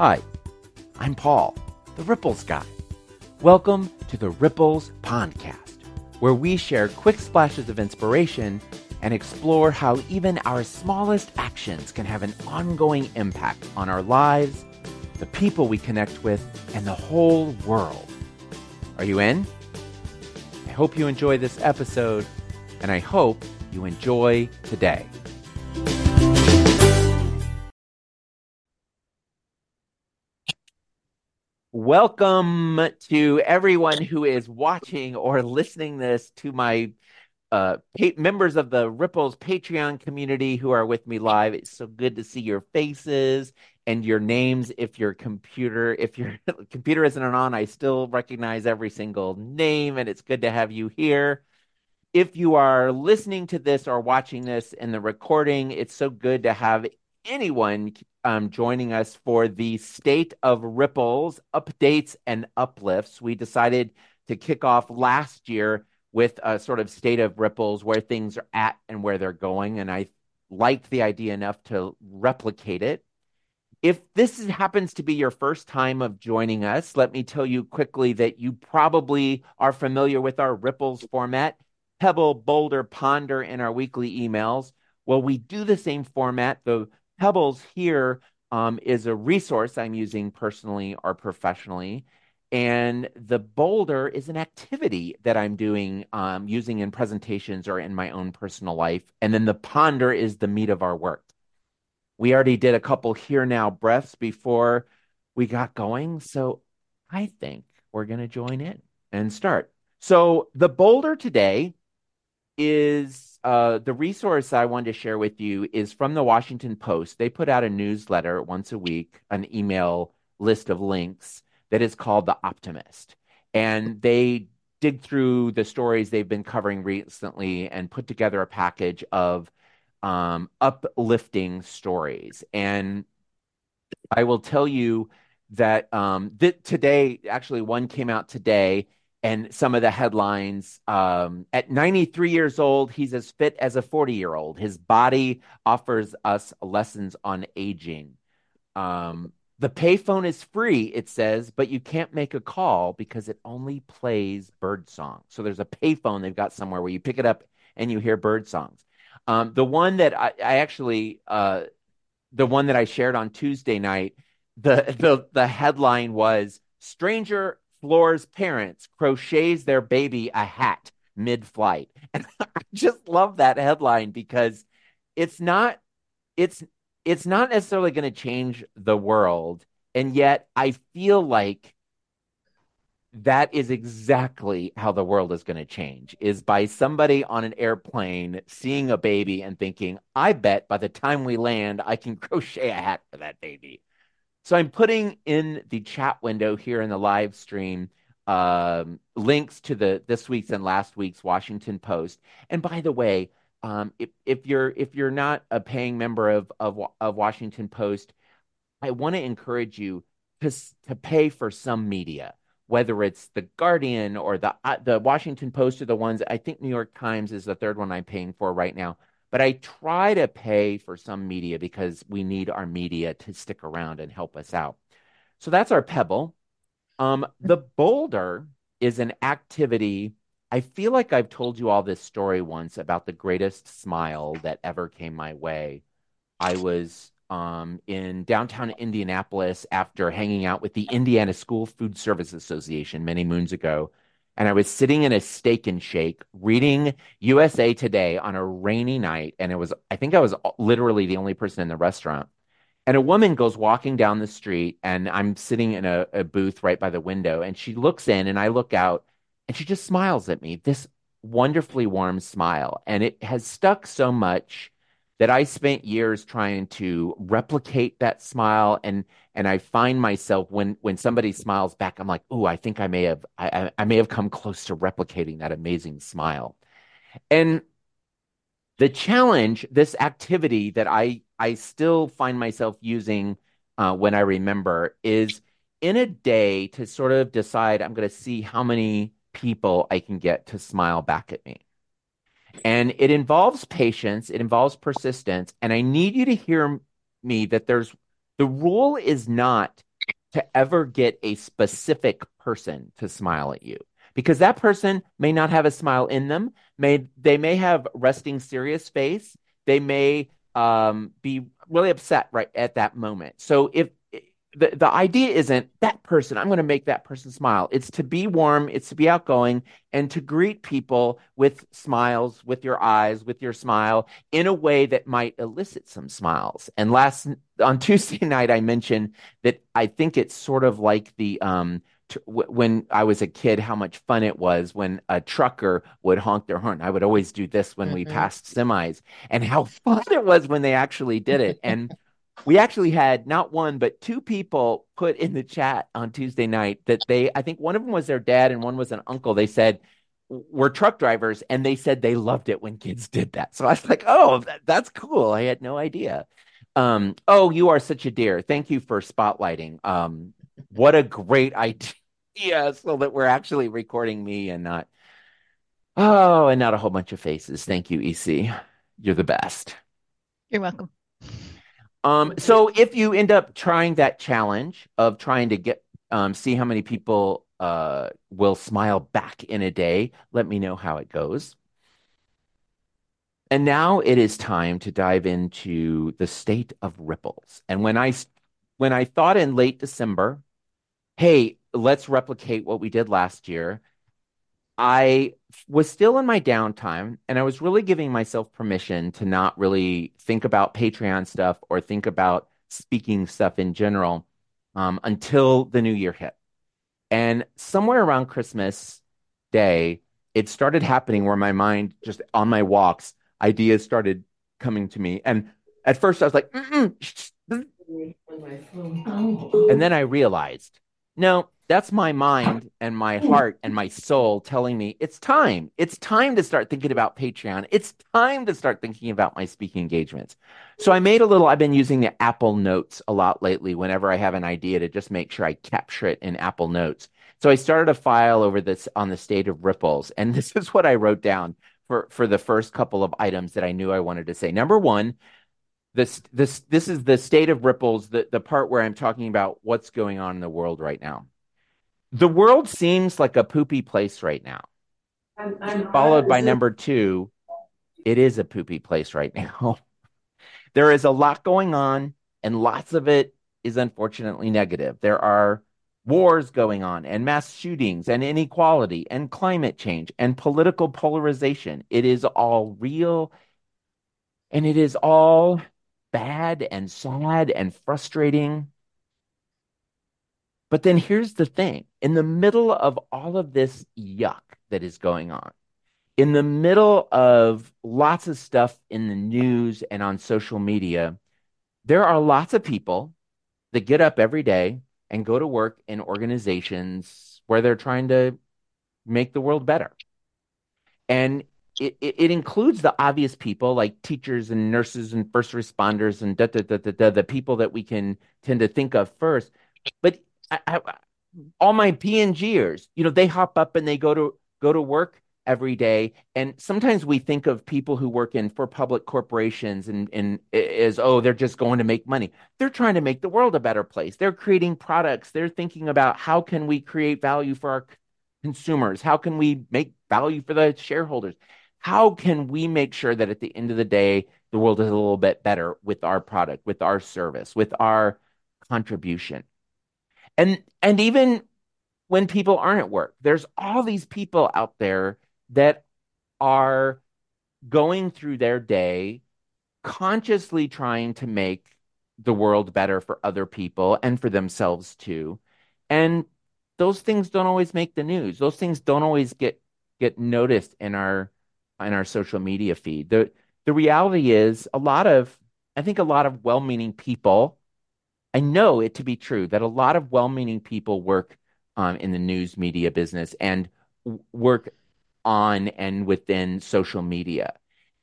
Hi, I'm Paul, the Ripples guy. Welcome to the Ripples Podcast, where we share quick splashes of inspiration and explore how even our smallest actions can have an ongoing impact on our lives, the people we connect with, and the whole world. Are you in? I hope you enjoy this episode, and I hope you enjoy today. Welcome to everyone who is watching or listening this to my uh, pa- members of the Ripples Patreon community who are with me live. It's so good to see your faces and your names. If your computer, if your computer isn't on, I still recognize every single name, and it's good to have you here. If you are listening to this or watching this in the recording, it's so good to have anyone um, joining us for the State of Ripples updates and uplifts. We decided to kick off last year with a sort of state of ripples where things are at and where they're going. And I liked the idea enough to replicate it. If this happens to be your first time of joining us, let me tell you quickly that you probably are familiar with our ripples format Pebble, Boulder, Ponder in our weekly emails. Well, we do the same format. The Pebbles here um, is a resource I'm using personally or professionally. And the boulder is an activity that I'm doing um, using in presentations or in my own personal life. And then the ponder is the meat of our work. We already did a couple here now breaths before we got going. So I think we're going to join in and start. So the boulder today is uh, the resource I wanted to share with you is from the Washington Post. They put out a newsletter once a week, an email list of links that is called The Optimist. And they dig through the stories they've been covering recently and put together a package of um, uplifting stories. And I will tell you that um, th- today, actually, one came out today and some of the headlines um, at 93 years old he's as fit as a 40 year old his body offers us lessons on aging. Um, the payphone is free it says but you can't make a call because it only plays bird song so there's a payphone they've got somewhere where you pick it up and you hear bird songs. Um, the one that i, I actually uh, the one that i shared on tuesday night the the, the headline was stranger Floor's parents crochets their baby a hat mid-flight. And I just love that headline because it's not it's it's not necessarily going to change the world and yet I feel like that is exactly how the world is going to change is by somebody on an airplane seeing a baby and thinking, I bet by the time we land, I can crochet a hat for that baby. So I'm putting in the chat window here in the live stream um, links to the this week's and last week's Washington Post. And by the way, um, if, if you're if you're not a paying member of of, of Washington Post, I want to encourage you to to pay for some media, whether it's the Guardian or the uh, the Washington Post or the ones I think New York Times is the third one I'm paying for right now. But I try to pay for some media because we need our media to stick around and help us out. So that's our pebble. Um, the boulder is an activity. I feel like I've told you all this story once about the greatest smile that ever came my way. I was um, in downtown Indianapolis after hanging out with the Indiana School Food Service Association many moons ago and I was sitting in a steak and shake reading USA Today on a rainy night. And it was, I think I was literally the only person in the restaurant. And a woman goes walking down the street, and I'm sitting in a, a booth right by the window. And she looks in, and I look out, and she just smiles at me, this wonderfully warm smile. And it has stuck so much that I spent years trying to replicate that smile and and I find myself when when somebody smiles back, I'm like, oh, I think I may have I, I may have come close to replicating that amazing smile. And the challenge, this activity that I I still find myself using uh, when I remember is in a day to sort of decide I'm going to see how many people I can get to smile back at me. And it involves patience, it involves persistence. And I need you to hear me that there's the rule is not to ever get a specific person to smile at you because that person may not have a smile in them. May they may have resting serious face. They may um, be really upset right at that moment. So if the, the idea isn't that person, I'm going to make that person smile. It's to be warm, it's to be outgoing, and to greet people with smiles, with your eyes, with your smile in a way that might elicit some smiles. And last on Tuesday night, I mentioned that I think it's sort of like the um, when I was a kid, how much fun it was when a trucker would honk their horn. I would always do this when mm-hmm. we passed semis, and how fun it was when they actually did it. And we actually had not one but two people put in the chat on Tuesday night that they I think one of them was their dad and one was an uncle. They said we're truck drivers and they said they loved it when kids did that. So I was like, "Oh, that, that's cool. I had no idea." Um, oh, you are such a dear. Thank you for spotlighting. Um, what a great idea so that we're actually recording me and not Oh, and not a whole bunch of faces. Thank you, EC. You're the best. You're welcome. Um, so if you end up trying that challenge of trying to get um, see how many people uh, will smile back in a day, let me know how it goes. And now it is time to dive into the state of ripples. And when I when I thought in late December, hey, let's replicate what we did last year. I was still in my downtime and I was really giving myself permission to not really think about Patreon stuff or think about speaking stuff in general um, until the new year hit. And somewhere around Christmas Day, it started happening where my mind just on my walks, ideas started coming to me. And at first I was like, and then I realized, no, that's my mind and my hmm. heart and my soul telling me it's time. It's time to start thinking about Patreon. It's time to start thinking about my speaking engagements. So I made a little, I've been using the Apple Notes a lot lately whenever I have an idea to just make sure I capture it in Apple Notes. So I started a file over this on the state of ripples. And this is what I wrote down for, for the first couple of items that I knew I wanted to say. Number one, this this this is the state of ripples, the, the part where I'm talking about what's going on in the world right now the world seems like a poopy place right now. I'm, I'm followed by number two, it is a poopy place right now. there is a lot going on, and lots of it is unfortunately negative. There are wars going on, and mass shootings, and inequality, and climate change, and political polarization. It is all real, and it is all bad and sad and frustrating. But then here's the thing in the middle of all of this yuck that is going on, in the middle of lots of stuff in the news and on social media, there are lots of people that get up every day and go to work in organizations where they're trying to make the world better. And it, it, includes the obvious people like teachers and nurses and first responders and da, da, da, da, da, the people that we can tend to think of first. But I, all my PNGers, you know, they hop up and they go to go to work every day. And sometimes we think of people who work in for public corporations and, and as, oh, they're just going to make money. They're trying to make the world a better place. They're creating products. They're thinking about how can we create value for our consumers? How can we make value for the shareholders? How can we make sure that at the end of the day, the world is a little bit better with our product, with our service, with our contribution? And and even when people aren't at work there's all these people out there that are going through their day consciously trying to make the world better for other people and for themselves too. And those things don't always make the news. Those things don't always get get noticed in our in our social media feed. The the reality is a lot of i think a lot of well-meaning people I know it to be true that a lot of well-meaning people work um, in the news media business and work on and within social media,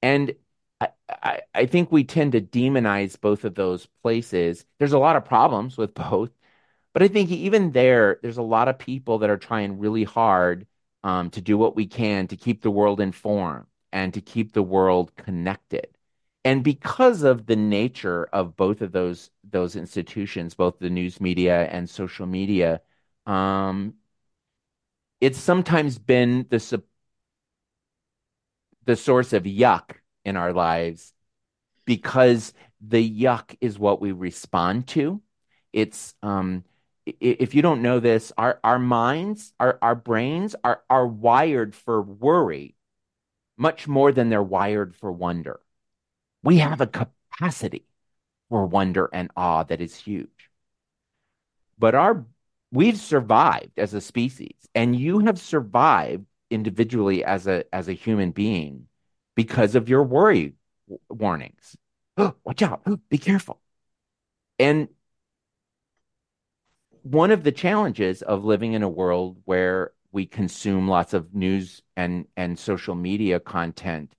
and I, I, I think we tend to demonize both of those places. There's a lot of problems with both, but I think even there, there's a lot of people that are trying really hard um, to do what we can to keep the world informed and to keep the world connected. And because of the nature of both of those those institutions, both the news media and social media, um, it's sometimes been the the source of yuck in our lives because the yuck is what we respond to. It's um, if you don't know this, our our minds, our our brains are are wired for worry much more than they're wired for wonder. We have a capacity for wonder and awe that is huge. But our we've survived as a species, and you have survived individually as a as a human being because of your worry warnings. watch out, be careful. And one of the challenges of living in a world where we consume lots of news and and social media content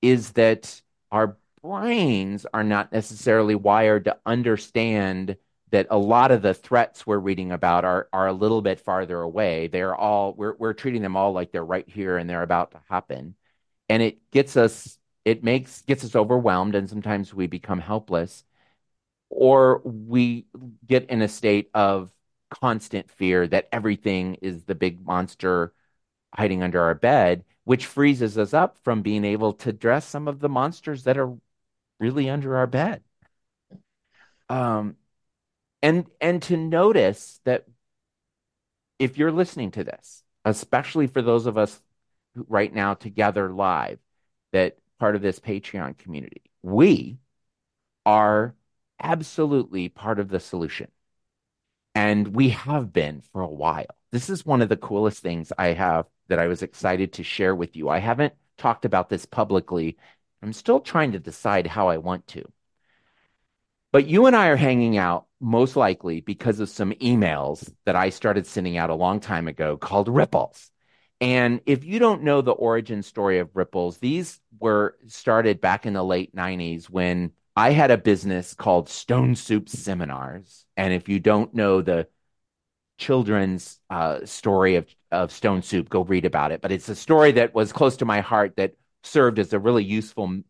is that our brains are not necessarily wired to understand that a lot of the threats we're reading about are are a little bit farther away. They're all we're we're treating them all like they're right here and they're about to happen. And it gets us it makes gets us overwhelmed and sometimes we become helpless or we get in a state of constant fear that everything is the big monster hiding under our bed which freezes us up from being able to dress some of the monsters that are really under our bed um and and to notice that if you're listening to this especially for those of us right now together live that part of this Patreon community. We are absolutely part of the solution. And we have been for a while. This is one of the coolest things I have that I was excited to share with you. I haven't talked about this publicly. I'm still trying to decide how I want to. But you and I are hanging out most likely because of some emails that I started sending out a long time ago called ripples. And if you don't know the origin story of Ripples, these were started back in the late 90s when I had a business called Stone Soup Seminars. And if you don't know the children's uh, story of, of Stone Soup, go read about it. But it's a story that was close to my heart that served as a really useful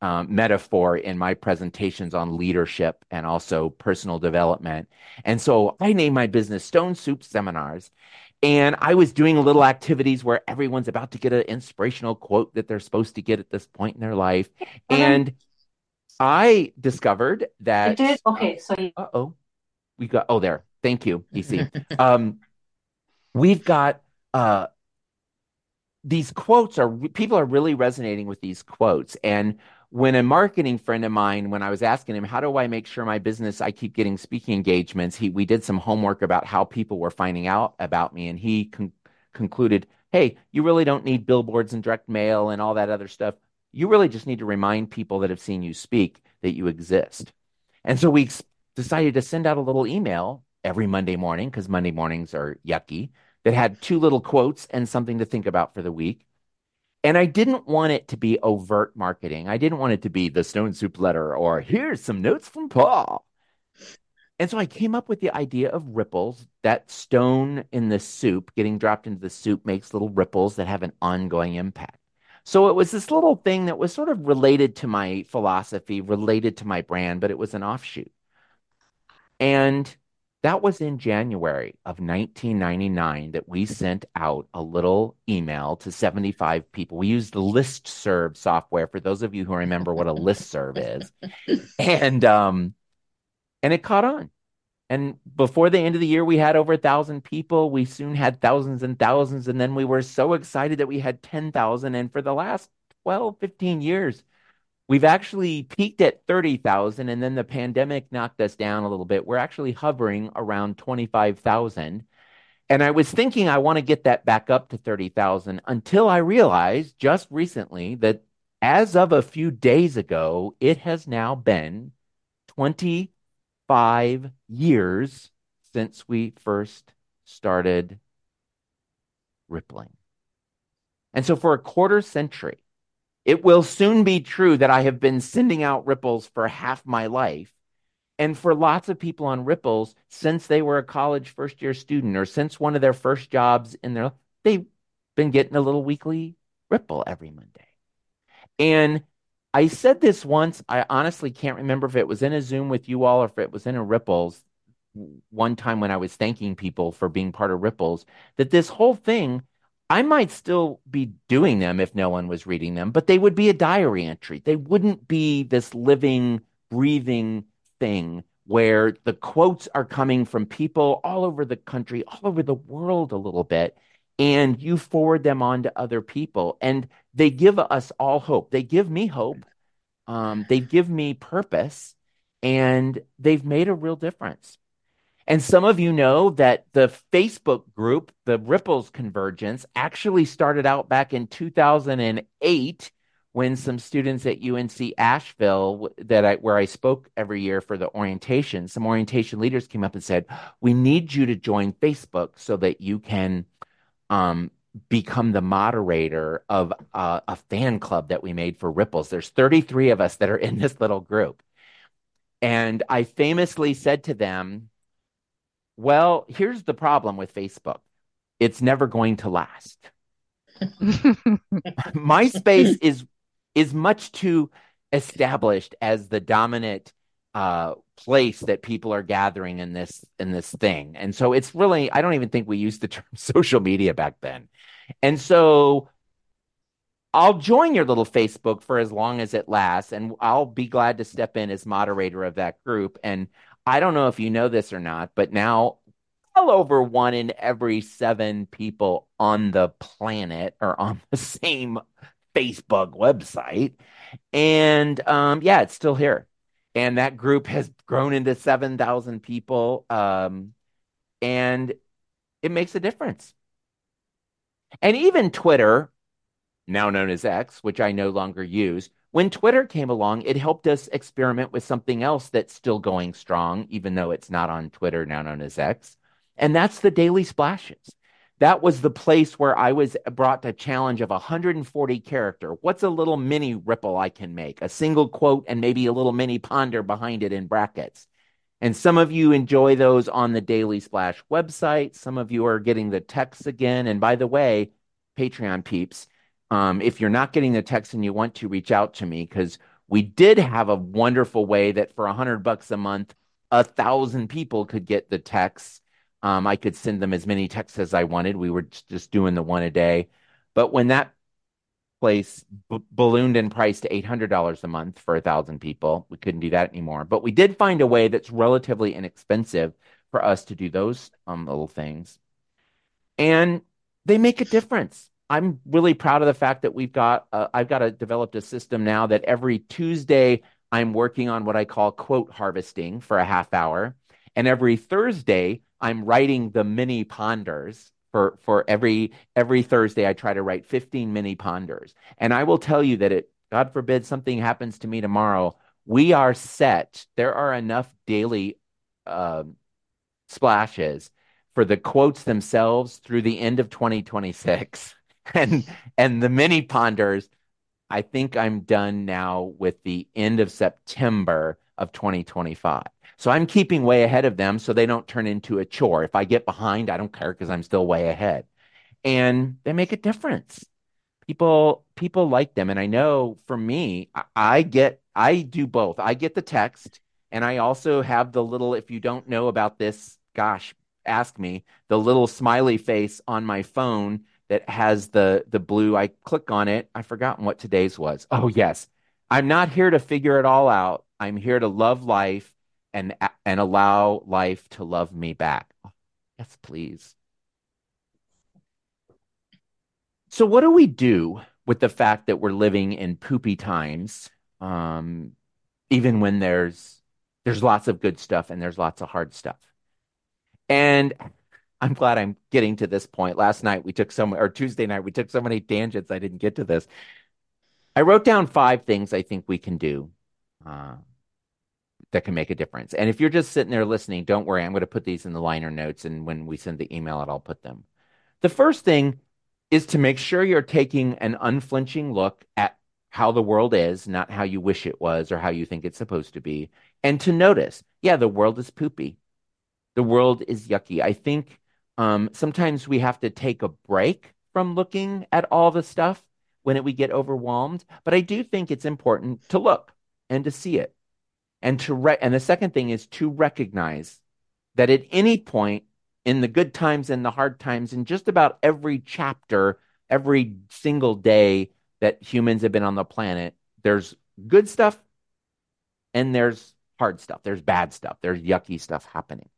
um, metaphor in my presentations on leadership and also personal development. And so I named my business Stone Soup Seminars. And I was doing little activities where everyone's about to get an inspirational quote that they're supposed to get at this point in their life. And I discovered that. It did? Okay. So, uh oh. We got, oh, there. Thank you, EC. um, we've got uh, these quotes are, people are really resonating with these quotes. And when a marketing friend of mine, when I was asking him, how do I make sure my business, I keep getting speaking engagements, he, we did some homework about how people were finding out about me. And he con- concluded, hey, you really don't need billboards and direct mail and all that other stuff. You really just need to remind people that have seen you speak that you exist. And so we decided to send out a little email every Monday morning because Monday mornings are yucky that had two little quotes and something to think about for the week. And I didn't want it to be overt marketing. I didn't want it to be the Stone Soup letter or here's some notes from Paul. And so I came up with the idea of ripples. That stone in the soup getting dropped into the soup makes little ripples that have an ongoing impact. So it was this little thing that was sort of related to my philosophy, related to my brand, but it was an offshoot. And that was in January of 1999 that we sent out a little email to 75 people. We used the listserv software for those of you who remember what a listserv is. And um and it caught on. And before the end of the year, we had over a thousand people. We soon had thousands and thousands. And then we were so excited that we had 10,000. And for the last 12, 15 years, We've actually peaked at 30,000 and then the pandemic knocked us down a little bit. We're actually hovering around 25,000. And I was thinking I want to get that back up to 30,000 until I realized just recently that as of a few days ago, it has now been 25 years since we first started rippling. And so for a quarter century, it will soon be true that I have been sending out ripples for half my life. And for lots of people on ripples, since they were a college first year student or since one of their first jobs in their they've been getting a little weekly ripple every Monday. And I said this once. I honestly can't remember if it was in a Zoom with you all or if it was in a Ripples one time when I was thanking people for being part of Ripples, that this whole thing, I might still be doing them if no one was reading them, but they would be a diary entry. They wouldn't be this living, breathing thing where the quotes are coming from people all over the country, all over the world a little bit, and you forward them on to other people. And they give us all hope. They give me hope. Um, they give me purpose, and they've made a real difference. And some of you know that the Facebook group, the Ripples Convergence, actually started out back in 2008 when some students at UNC Asheville that I where I spoke every year for the orientation, some orientation leaders came up and said, "We need you to join Facebook so that you can um, become the moderator of uh, a fan club that we made for Ripples. There's 33 of us that are in this little group." And I famously said to them, well, here's the problem with Facebook it's never going to last. MySpace is is much too established as the dominant uh, place that people are gathering in this in this thing, and so it's really I don't even think we used the term social media back then, and so I'll join your little Facebook for as long as it lasts, and I'll be glad to step in as moderator of that group. And I don't know if you know this or not, but now well over one in every seven people on the planet are on the same Facebook website. And um, yeah, it's still here. And that group has grown into 7,000 people. Um, and it makes a difference. And even Twitter, now known as X, which I no longer use, when Twitter came along, it helped us experiment with something else that's still going strong, even though it's not on Twitter, now known as X. And that's the daily splashes. That was the place where I was brought to challenge of 140 character. What's a little mini ripple I can make? A single quote and maybe a little mini ponder behind it in brackets. And some of you enjoy those on the Daily Splash website. Some of you are getting the text again. And by the way, Patreon peeps, um, if you're not getting the text and you want to reach out to me, because we did have a wonderful way that for a hundred bucks a month, a thousand people could get the text. Um, I could send them as many texts as I wanted. We were just doing the one a day. But when that place b- ballooned in price to $800 a month for a thousand people, we couldn't do that anymore. But we did find a way that's relatively inexpensive for us to do those um, little things. And they make a difference. I'm really proud of the fact that we've got, uh, I've got a, developed a system now that every Tuesday I'm working on what I call quote harvesting for a half hour. And every Thursday, I'm writing the mini ponders for for every every Thursday. I try to write 15 mini ponders, and I will tell you that it. God forbid something happens to me tomorrow. We are set. There are enough daily uh, splashes for the quotes themselves through the end of 2026, and and the mini ponders. I think I'm done now with the end of September of 2025. So I'm keeping way ahead of them so they don't turn into a chore. If I get behind, I don't care because I'm still way ahead. And they make a difference. People people like them. And I know for me, I, I get I do both. I get the text and I also have the little, if you don't know about this, gosh, ask me, the little smiley face on my phone that has the the blue. I click on it. I've forgotten what today's was. Oh yes. I'm not here to figure it all out. I'm here to love life and and allow life to love me back. Yes, please. So what do we do with the fact that we're living in poopy times? Um, even when there's there's lots of good stuff and there's lots of hard stuff. And I'm glad I'm getting to this point. Last night we took so or Tuesday night we took so many tangents I didn't get to this. I wrote down five things I think we can do uh, that can make a difference. And if you're just sitting there listening, don't worry. I'm going to put these in the liner notes. And when we send the email out, I'll put them. The first thing is to make sure you're taking an unflinching look at how the world is, not how you wish it was or how you think it's supposed to be. And to notice, yeah, the world is poopy. The world is yucky. I think um, sometimes we have to take a break from looking at all the stuff when we get overwhelmed, but I do think it's important to look and to see it. And to re- and the second thing is to recognize that at any point in the good times and the hard times, in just about every chapter, every single day that humans have been on the planet, there's good stuff and there's hard stuff. There's bad stuff. There's yucky stuff happening.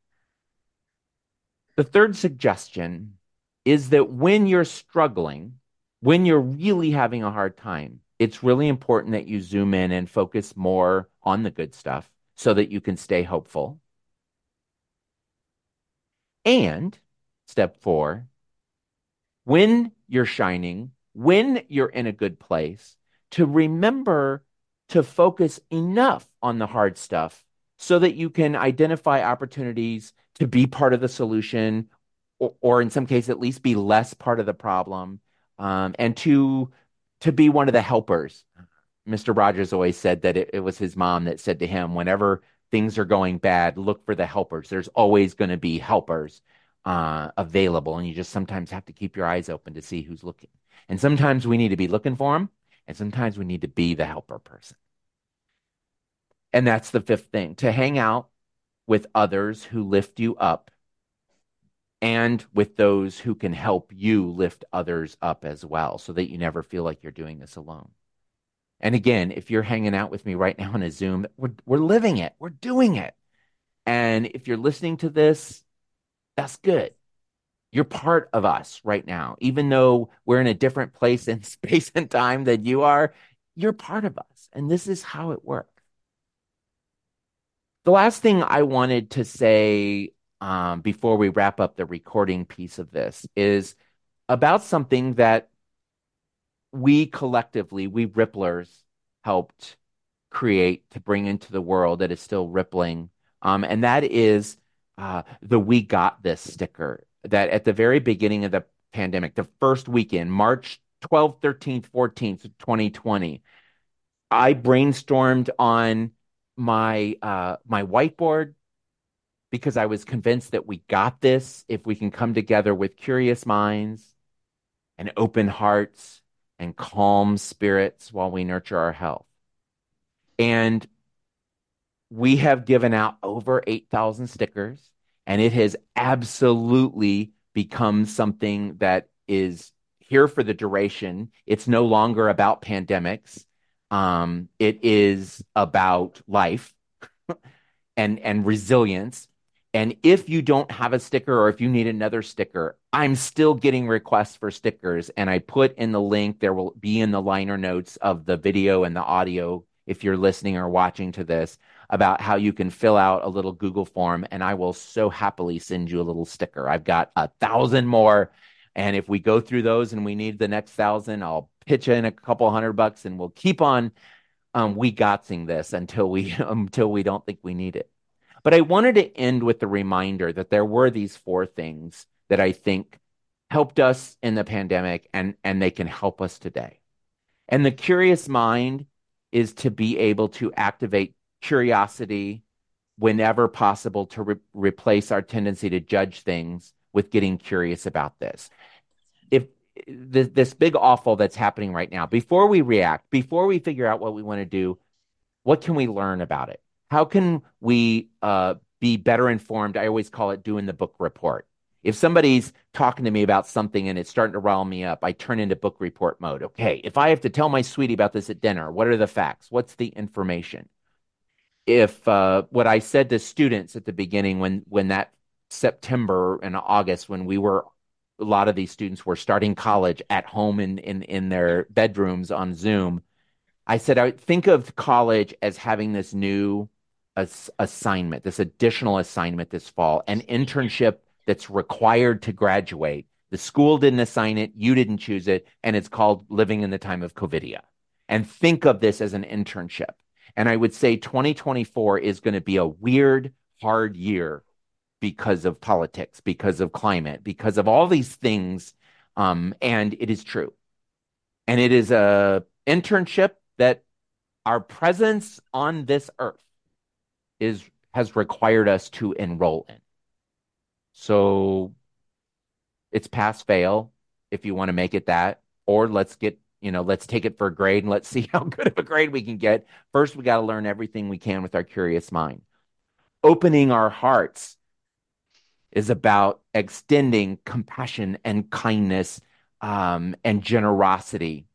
The third suggestion is that when you're struggling, when you're really having a hard time, it's really important that you zoom in and focus more on the good stuff so that you can stay hopeful. And step four, when you're shining, when you're in a good place, to remember to focus enough on the hard stuff so that you can identify opportunities to be part of the solution or, or in some cases at least be less part of the problem um, and to to be one of the helpers. Mr rogers always said that it, it was his mom that said to him whenever things are going bad look for the helpers. There's always going to be helpers uh, available and you just sometimes have to keep your eyes open to see who's looking. And sometimes we need to be looking for them and sometimes we need to be the helper person. And that's the fifth thing to hang out with others who lift you up and with those who can help you lift others up as well so that you never feel like you're doing this alone. And again, if you're hanging out with me right now on a Zoom, we're, we're living it, we're doing it. And if you're listening to this, that's good. You're part of us right now. Even though we're in a different place in space and time than you are, you're part of us. And this is how it works. The last thing I wanted to say um, before we wrap up the recording piece of this is about something that we collectively, we Ripplers, helped create to bring into the world that is still rippling. Um, and that is uh, the We Got This sticker that at the very beginning of the pandemic, the first weekend, March 12th, 13th, 14th, 2020, I brainstormed on my uh, my whiteboard because I was convinced that we got this if we can come together with curious minds and open hearts and calm spirits while we nurture our health. And we have given out over 8,000 stickers, and it has absolutely become something that is here for the duration. It's no longer about pandemics. Um, it is about life and and resilience and if you don't have a sticker or if you need another sticker, I'm still getting requests for stickers. And I put in the link, there will be in the liner notes of the video and the audio, if you're listening or watching to this, about how you can fill out a little Google form. And I will so happily send you a little sticker. I've got a thousand more. And if we go through those and we need the next thousand, I'll pitch in a couple hundred bucks and we'll keep on um, we gotzing this until we until we don't think we need it. But I wanted to end with the reminder that there were these four things that I think helped us in the pandemic and, and they can help us today. And the curious mind is to be able to activate curiosity whenever possible to re- replace our tendency to judge things with getting curious about this. If th- this big awful that's happening right now, before we react, before we figure out what we want to do, what can we learn about it? how can we uh, be better informed? I always call it doing the book report. If somebody's talking to me about something and it's starting to rile me up, I turn into book report mode. Okay, if I have to tell my sweetie about this at dinner, what are the facts? What's the information? If uh, what I said to students at the beginning, when when that September and August, when we were a lot of these students were starting college at home in in in their bedrooms on Zoom, I said I think of college as having this new assignment, this additional assignment this fall, an internship that's required to graduate. The school didn't assign it, you didn't choose it, and it's called Living in the Time of COVIDia. And think of this as an internship. And I would say 2024 is going to be a weird, hard year because of politics, because of climate, because of all these things. Um, and it is true. And it is a internship that our presence on this earth is has required us to enroll in. So it's pass fail if you want to make it that, or let's get you know, let's take it for a grade and let's see how good of a grade we can get. First, we got to learn everything we can with our curious mind. Opening our hearts is about extending compassion and kindness um, and generosity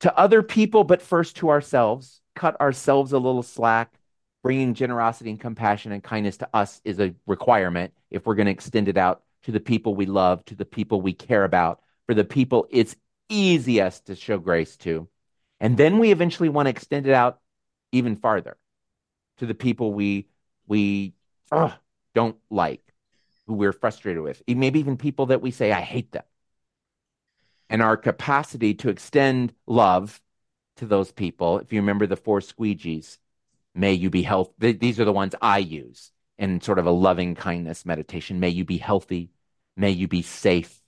to other people, but first to ourselves. Cut ourselves a little slack. Bringing generosity and compassion and kindness to us is a requirement if we're going to extend it out to the people we love, to the people we care about, for the people it's easiest to show grace to. And then we eventually want to extend it out even farther to the people we we ugh, don't like, who we're frustrated with, maybe even people that we say, I hate them. And our capacity to extend love to those people, if you remember the four squeegees, may you be healthy. These are the ones I use in sort of a loving kindness meditation. May you be healthy. May you be safe.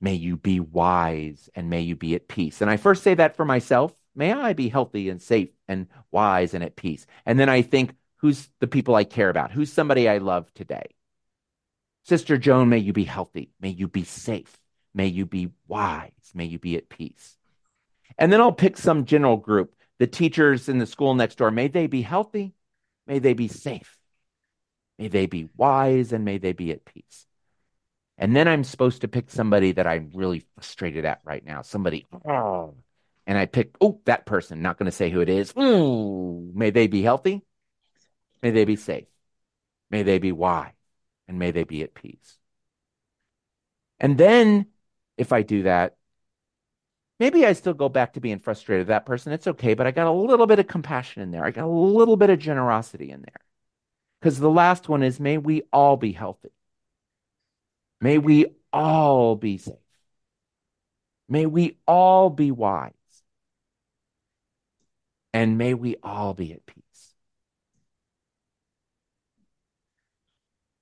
May you be wise and may you be at peace. And I first say that for myself. May I be healthy and safe and wise and at peace. And then I think, who's the people I care about? Who's somebody I love today? Sister Joan, may you be healthy. May you be safe. May you be wise. May you be at peace. And then I'll pick some general group. The teachers in the school next door, may they be healthy. May they be safe. May they be wise and may they be at peace. And then I'm supposed to pick somebody that I'm really frustrated at right now. Somebody, oh, and I pick, oh, that person, not going to say who it is. Ooh, may they be healthy. May they be safe. May they be wise and may they be at peace. And then if I do that, maybe I still go back to being frustrated that person. It's okay, but I got a little bit of compassion in there. I got a little bit of generosity in there. Because the last one is may we all be healthy. May we all be safe. May we all be wise. And may we all be at peace.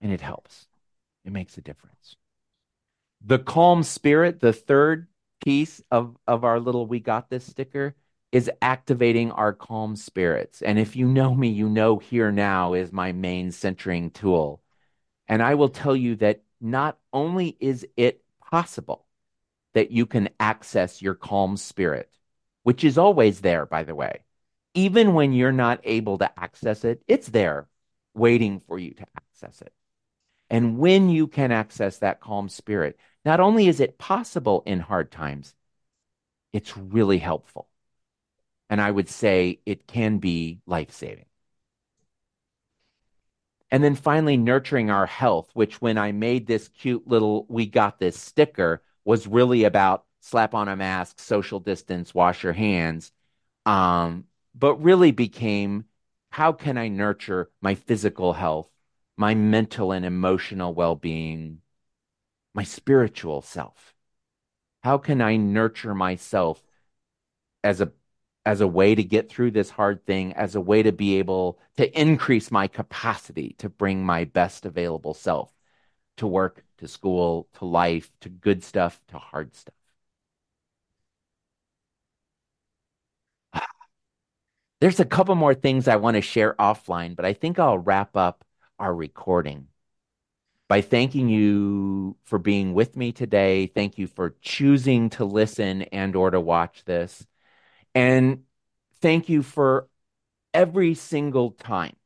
And it helps, it makes a difference. The calm spirit, the third piece of, of our little We Got This sticker, is activating our calm spirits. And if you know me, you know Here Now is my main centering tool. And I will tell you that not only is it possible that you can access your calm spirit, which is always there, by the way, even when you're not able to access it, it's there waiting for you to access it. And when you can access that calm spirit, not only is it possible in hard times, it's really helpful. And I would say it can be life saving. And then finally, nurturing our health, which when I made this cute little We Got This sticker was really about slap on a mask, social distance, wash your hands, um, but really became how can I nurture my physical health, my mental and emotional well being, my spiritual self? How can I nurture myself as a as a way to get through this hard thing, as a way to be able to increase my capacity to bring my best available self to work, to school, to life, to good stuff, to hard stuff. There's a couple more things I want to share offline, but I think I'll wrap up our recording by thanking you for being with me today. Thank you for choosing to listen and or to watch this. And thank you for every single time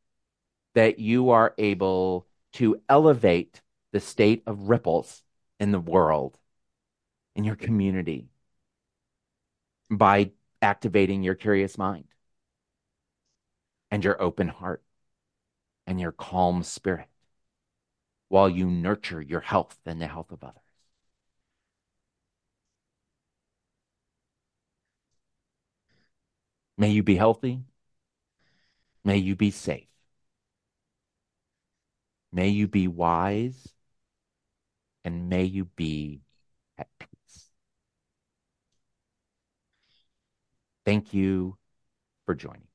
that you are able to elevate the state of ripples in the world, in your community, by activating your curious mind and your open heart and your calm spirit while you nurture your health and the health of others. May you be healthy. May you be safe. May you be wise. And may you be at peace. Thank you for joining.